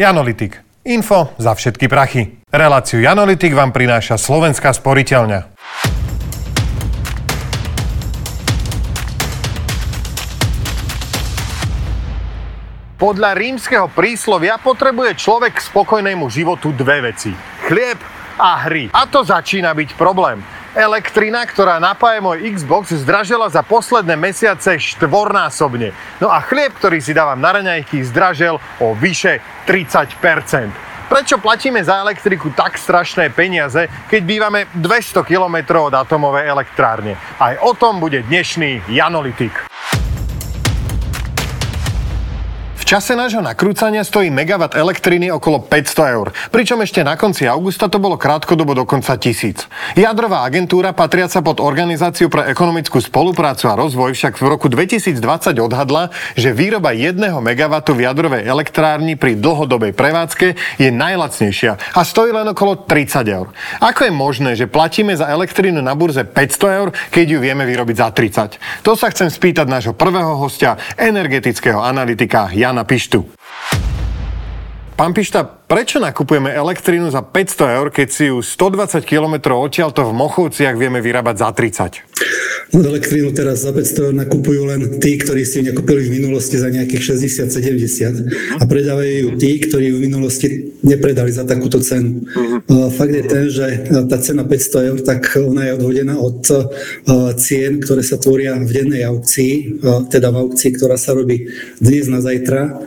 Janolitik. Info za všetky prachy. Reláciu Janolitik vám prináša Slovenská sporiteľňa. Podľa rímskeho príslovia potrebuje človek k spokojnému životu dve veci. Chlieb a hry. A to začína byť problém. Elektrina, ktorá napája môj Xbox, zdražela za posledné mesiace štvornásobne. No a chlieb, ktorý si dávam na raňajky, zdražel o vyše 30% Prečo platíme za elektriku tak strašné peniaze, keď bývame 200 km od atomovej elektrárne? Aj o tom bude dnešný Janolitik. Čase nášho nakrúcania stojí megawatt elektriny okolo 500 eur, pričom ešte na konci augusta to bolo krátkodobo dokonca tisíc. Jadrová agentúra patriaca pod Organizáciu pre ekonomickú spoluprácu a rozvoj však v roku 2020 odhadla, že výroba 1 megawattu v jadrovej elektrárni pri dlhodobej prevádzke je najlacnejšia a stojí len okolo 30 eur. Ako je možné, že platíme za elektrínu na burze 500 eur, keď ju vieme vyrobiť za 30? To sa chcem spýtať nášho prvého hostia, energetického analytika Jana pána Pištu. Pán Pišta, prečo nakupujeme elektrínu za 500 eur, keď si ju 120 km odtiaľto v Mochovciach vieme vyrábať za 30? Elektrínu teraz za 500 eur nakupujú len tí, ktorí si ju nakúpili v minulosti za nejakých 60-70 a predávajú ju tí, ktorí ju v minulosti nepredali za takúto cenu. Uh-huh. Fakt je ten, že tá cena 500 eur, tak ona je odhodená od cien, ktoré sa tvoria v dennej aukcii, teda v aukcii, ktorá sa robí dnes na zajtra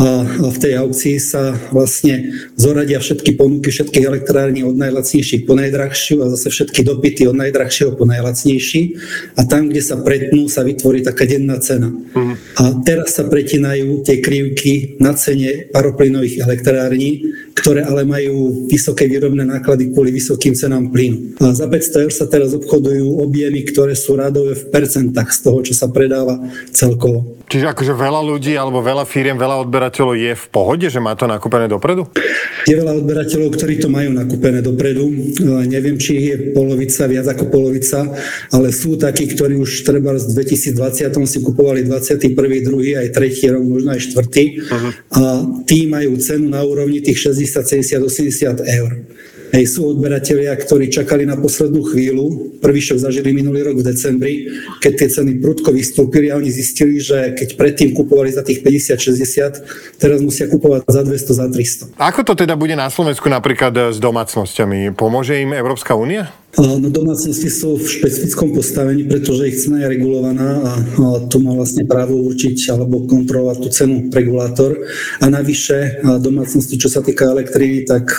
a v tej aukcii sa vlastne zoradia všetky ponuky všetkých elektrární od najlacnejších po najdrahšiu a zase všetky dopity od najdrahšieho po najlacnejší a tam, kde sa pretnú, sa vytvorí taká denná cena. Uh-huh. A teraz sa pretinajú tie krivky na cene paroplynových elektrární, ktoré ale majú vysoké výrobné náklady kvôli vysokým cenám plynu. A za 500 eur sa teraz obchodujú objemy, ktoré sú radové v percentách z toho, čo sa predáva celkovo. Čiže akože veľa ľudí alebo veľa firiem, veľa odberateľov je v pohode, že má to nakúpené dopredu? Je veľa odberateľov, ktorí to majú nakúpené dopredu. Neviem, či je polovica, viac ako polovica, ale sú takí, ktorí už treba v 2020 si kupovali 21., 2. aj 3. rok, možno aj 4. Uh-huh. A tí majú cenu na úrovni tých 60, 70, 80 eur. Hej, sú odberatelia, ktorí čakali na poslednú chvíľu. Prvý šok zažili minulý rok v decembri, keď tie ceny prudko vystúpili a oni zistili, že keď predtým kupovali za tých 50-60, teraz musia kupovať za 200, za 300. Ako to teda bude na Slovensku napríklad s domácnosťami? Pomôže im Európska únia? No domácnosti sú v špecifickom postavení, pretože ich cena je regulovaná a to má vlastne právo určiť alebo kontrolovať tú cenu regulátor. A navyše domácnosti, čo sa týka elektriny, tak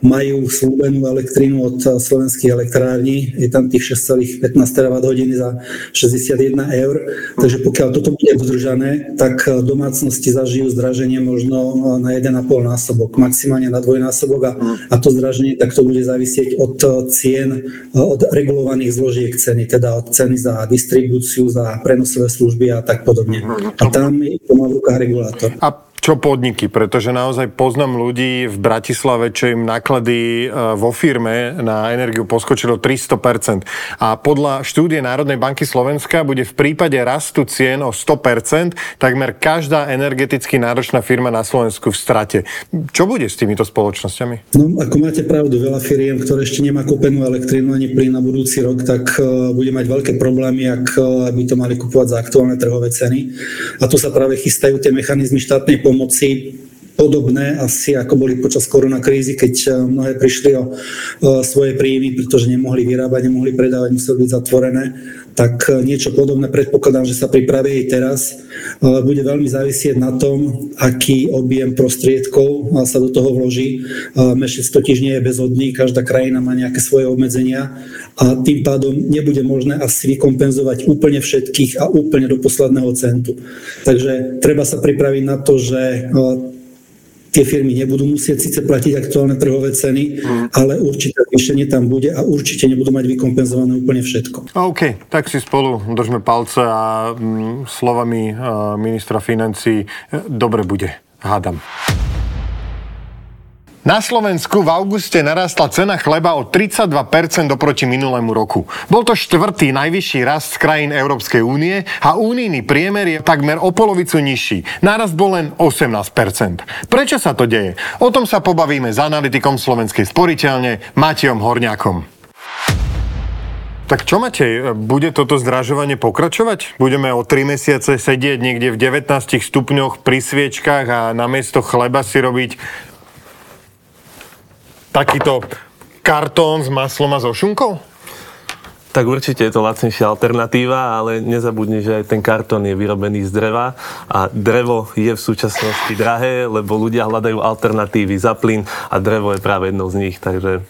majú slúbenú elektrínu od slovenských elektrární. Je tam tých 6,15 terawatt hodiny za 61 eur. Takže pokiaľ toto bude dodržané, tak domácnosti zažijú zdraženie možno na 1,5 násobok, maximálne na dvojnásobok a, a to zdraženie takto bude závisieť od cien od regulovaných zložiek ceny, teda od ceny za distribúciu, za prenosové služby a tak podobne. A tam to má v rukách regulátor. A čo podniky, pretože naozaj poznám ľudí v Bratislave, čo im náklady e, vo firme na energiu poskočilo 300%. A podľa štúdie Národnej banky Slovenska bude v prípade rastu cien o 100% takmer každá energeticky náročná firma na Slovensku v strate. Čo bude s týmito spoločnosťami? No, ako máte pravdu, veľa firiem, ktoré ešte nemá kúpenú elektrínu ani plyn na budúci rok, tak uh, bude mať veľké problémy, ak uh, by to mali kupovať za aktuálne trhové ceny. A tu sa práve chystajú tie mechanizmy štátnej pomoci podobné asi ako boli počas koronakrízy, keď eh, mnohé prišli o, o svoje príjmy, pretože nemohli vyrábať, nemohli predávať, museli byť zatvorené. Tak eh, niečo podobné predpokladám, že sa pripraví aj teraz. Bude veľmi závisieť na tom, aký objem prostriedkov sa do toho vloží. Mešec totiž nie je bezodný, každá krajina má nejaké svoje obmedzenia a tým pádom nebude možné asi vykompenzovať úplne všetkých a úplne do posledného centu. Takže treba sa pripraviť na to, že tie firmy nebudú musieť síce platiť aktuálne trhové ceny, mm. ale určité zvýšenie tam bude a určite nebudú mať vykompenzované úplne všetko. OK, tak si spolu držme palce a mm, slovami uh, ministra financí e, dobre bude, hádam. Na Slovensku v auguste narastla cena chleba o 32% oproti minulému roku. Bol to štvrtý najvyšší rast z krajín Európskej únie a únijný priemer je takmer o polovicu nižší. Nárast bol len 18%. Prečo sa to deje? O tom sa pobavíme s analytikom Slovenskej sporiteľne Matejom Horňákom. Tak čo Matej, bude toto zdražovanie pokračovať? Budeme o 3 mesiace sedieť niekde v 19 stupňoch pri sviečkach a namiesto chleba si robiť takýto kartón s maslom a so šunkou? Tak určite je to lacnejšia alternatíva, ale nezabudni, že aj ten kartón je vyrobený z dreva a drevo je v súčasnosti drahé, lebo ľudia hľadajú alternatívy za plyn a drevo je práve jednou z nich, takže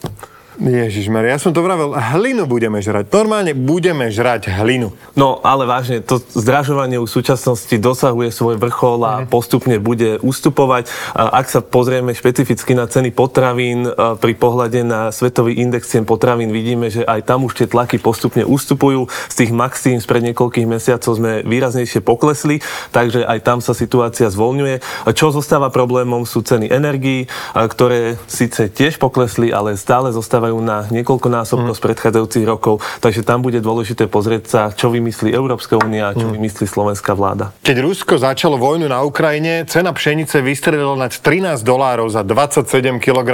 Ježiš ja som to vravel, hlinu budeme žrať. Normálne budeme žrať hlinu. No, ale vážne, to zdražovanie v súčasnosti dosahuje svoj vrchol a mm. postupne bude ustupovať. Ak sa pozrieme špecificky na ceny potravín, pri pohľade na svetový index cien potravín vidíme, že aj tam už tie tlaky postupne ustupujú. Z tých maxím spred niekoľkých mesiacov sme výraznejšie poklesli, takže aj tam sa situácia zvolňuje. Čo zostáva problémom sú ceny energií, ktoré síce tiež poklesli, ale stále zostávajú dostávajú na niekoľkonásobnosť mm. predchádzajúcich rokov, takže tam bude dôležité pozrieť sa, čo vymyslí Európska únia a čo mm. vymyslí slovenská vláda. Keď Rusko začalo vojnu na Ukrajine, cena pšenice vystrelila na 13 dolárov za 27 kg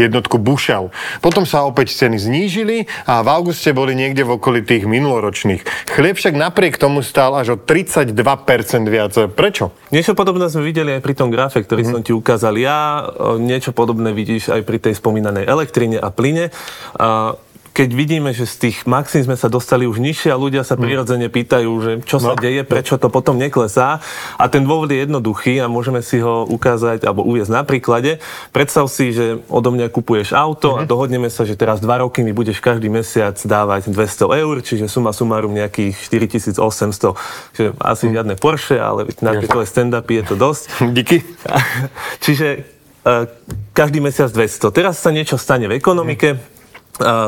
jednotku bušel. Potom sa opäť ceny znížili a v auguste boli niekde v okolí tých minuloročných. Chlieb však napriek tomu stál až o 32% viac. Prečo? Niečo podobné sme videli aj pri tom grafe, ktorý mm. som ti ukázal ja. Niečo podobné vidíš aj pri tej spomínanej elektrine a plyne Ukrajine keď vidíme, že z tých maxim sme sa dostali už nižšie a ľudia sa mm. prirodzene pýtajú, že čo sa no. deje, prečo to potom neklesá. A ten dôvod je jednoduchý a môžeme si ho ukázať alebo uviezť na príklade. Predstav si, že odo mňa kupuješ auto mm-hmm. a mhm. dohodneme sa, že teraz dva roky mi budeš každý mesiac dávať 200 eur, čiže suma sumárum nejakých 4800. Čiže asi mm. žiadne Porsche, ale na tieto stand-upy je to dosť. Díky. čiže každý mesiac 200. Teraz sa niečo stane v ekonomike,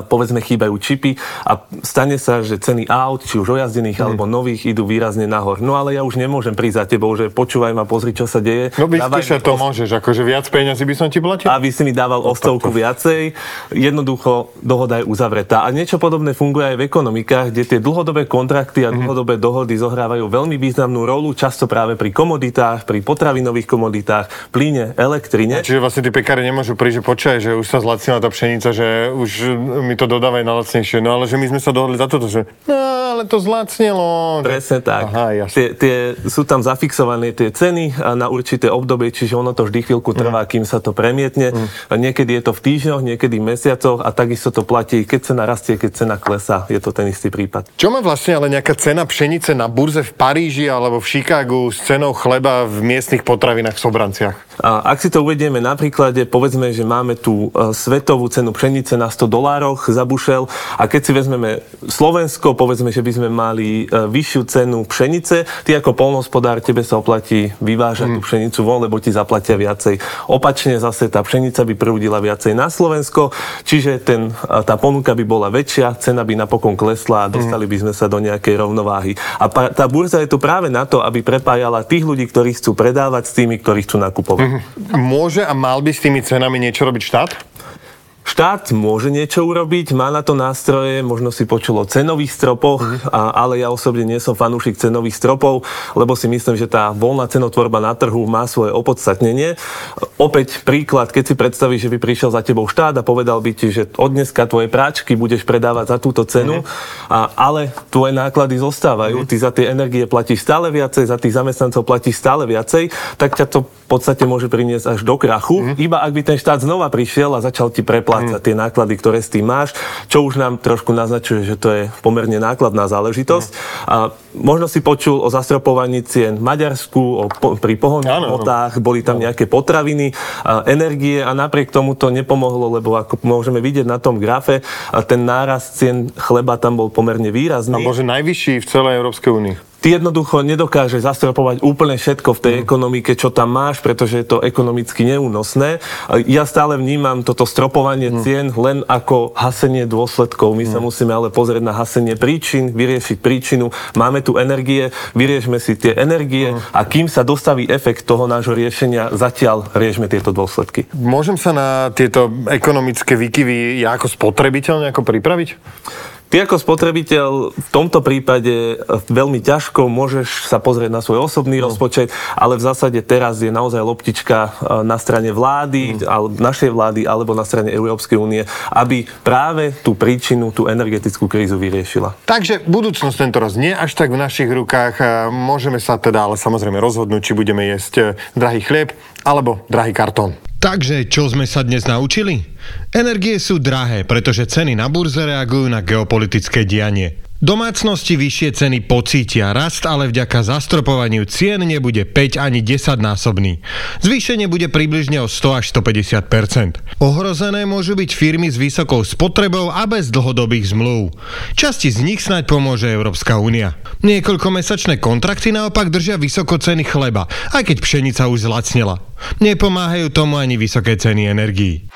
povedzme chýbajú čipy a stane sa, že ceny aut, či už ojazdených mm. alebo nových, idú výrazne nahor. No ale ja už nemôžem prísť za tebou, že počúvaj ma, pozri, čo sa deje. No vyskúša to os... môžeš, akože viac peniazy by som ti platil. Aby si mi dával o stovku viacej. Jednoducho dohoda je uzavretá. A niečo podobné funguje aj v ekonomikách, kde tie dlhodobé kontrakty a mhm. dlhodobé mm. dohody zohrávajú veľmi významnú rolu, často práve pri komoditách, pri potravinových komoditách, plyne, elektrine. Čiže vlastne tí pekári nemôžu prísť, že počkaj, že už sa zlacnila tá pšenica, že už mi to dodávajú na lacnejšie. No ale že my sme sa dohodli za toto, že no, ale to zlacnilo. Presne tak. Aha, tie, tie, sú tam zafixované tie ceny na určité obdobie, čiže ono to vždy chvíľku trvá, mm. kým sa to premietne. Mm. Niekedy je to v týždňoch, niekedy v mesiacoch a takisto to platí, keď cena rastie, keď cena klesá. Je to ten istý prípad. Čo má vlastne ale nejaká cena pšenice na burze v Paríži alebo v Chicagu s cenou chleba v miestnych potravinách v Sobranciach? A ak si to uvedieme na príklade, povedzme, že máme tú e, svetovú cenu pšenice na 100 dolároch za bušel a keď si vezmeme Slovensko, povedzme, že by sme mali e, vyššiu cenu pšenice, ty ako polnohospodár, tebe sa oplatí vyvážať mm. tú pšenicu von, lebo ti zaplatia viacej. Opačne zase tá pšenica by prúdila viacej na Slovensko, čiže ten, e, tá ponuka by bola väčšia, cena by napokon klesla a dostali by sme sa do nejakej rovnováhy. A tá burza je tu práve na to, aby prepájala tých ľudí, ktorí chcú predávať s tými, ktorí chcú nakupovať. Môže a mal by s tými cenami niečo robiť štát? Štát môže niečo urobiť, má na to nástroje, možno si počul o cenových stropoch, mm. a, ale ja osobne nie som fanúšik cenových stropov, lebo si myslím, že tá voľná cenotvorba na trhu má svoje opodstatnenie. Opäť príklad, keď si predstavíš, že by prišiel za tebou štát a povedal by ti, že od dneska tvoje práčky budeš predávať za túto cenu, mm. a, ale tvoje náklady zostávajú, mm. ty za tie energie platíš stále viacej, za tých zamestnancov platíš stále viacej, tak ťa to v podstate môže priniesť až do krachu, mm. iba ak by ten štát znova prišiel a začal ti preplatiť prepláca mm. tie náklady, ktoré s tým máš, čo už nám trošku naznačuje, že to je pomerne nákladná záležitosť. Mm. A možno si počul o zastropovaní cien v Maďarsku, o, po, pri pohonných hmotách, boli tam nejaké potraviny, a energie a napriek tomu to nepomohlo, lebo ako môžeme vidieť na tom grafe, ten náraz cien chleba tam bol pomerne výrazný. A bože najvyšší v celej Európskej únii ty jednoducho nedokáže zastropovať úplne všetko v tej mm. ekonomike, čo tam máš, pretože je to ekonomicky neúnosné. Ja stále vnímam toto stropovanie mm. cien len ako hasenie dôsledkov. My mm. sa musíme ale pozrieť na hasenie príčin, vyriešiť príčinu. Máme tu energie, vyriešme si tie energie a kým sa dostaví efekt toho nášho riešenia, zatiaľ riešme tieto dôsledky. Môžem sa na tieto ekonomické výkyvy ja ako spotrebiteľ nejako pripraviť? Ty ako spotrebiteľ v tomto prípade veľmi ťažko môžeš sa pozrieť na svoj osobný no. rozpočet, ale v zásade teraz je naozaj loptička e, na strane vlády, mm. našej vlády alebo na strane Európskej únie, aby práve tú príčinu, tú energetickú krízu vyriešila. Takže budúcnosť tento raz nie až tak v našich rukách. E, môžeme sa teda ale samozrejme rozhodnúť, či budeme jesť e, drahý chlieb alebo drahý kartón. Takže čo sme sa dnes naučili? Energie sú drahé, pretože ceny na burze reagujú na geopolitické dianie. Domácnosti vyššie ceny pocítia rast, ale vďaka zastropovaniu cien nebude 5 ani 10 násobný. Zvýšenie bude približne o 100 až 150% Ohrozené môžu byť firmy s vysokou spotrebou a bez dlhodobých zmluv. Časti z nich snáď pomôže Európska únia. Niekoľkomesačné kontrakty naopak držia vysoko ceny chleba, aj keď pšenica už zlacnela. Nepomáhajú tomu ani vysoké ceny energií.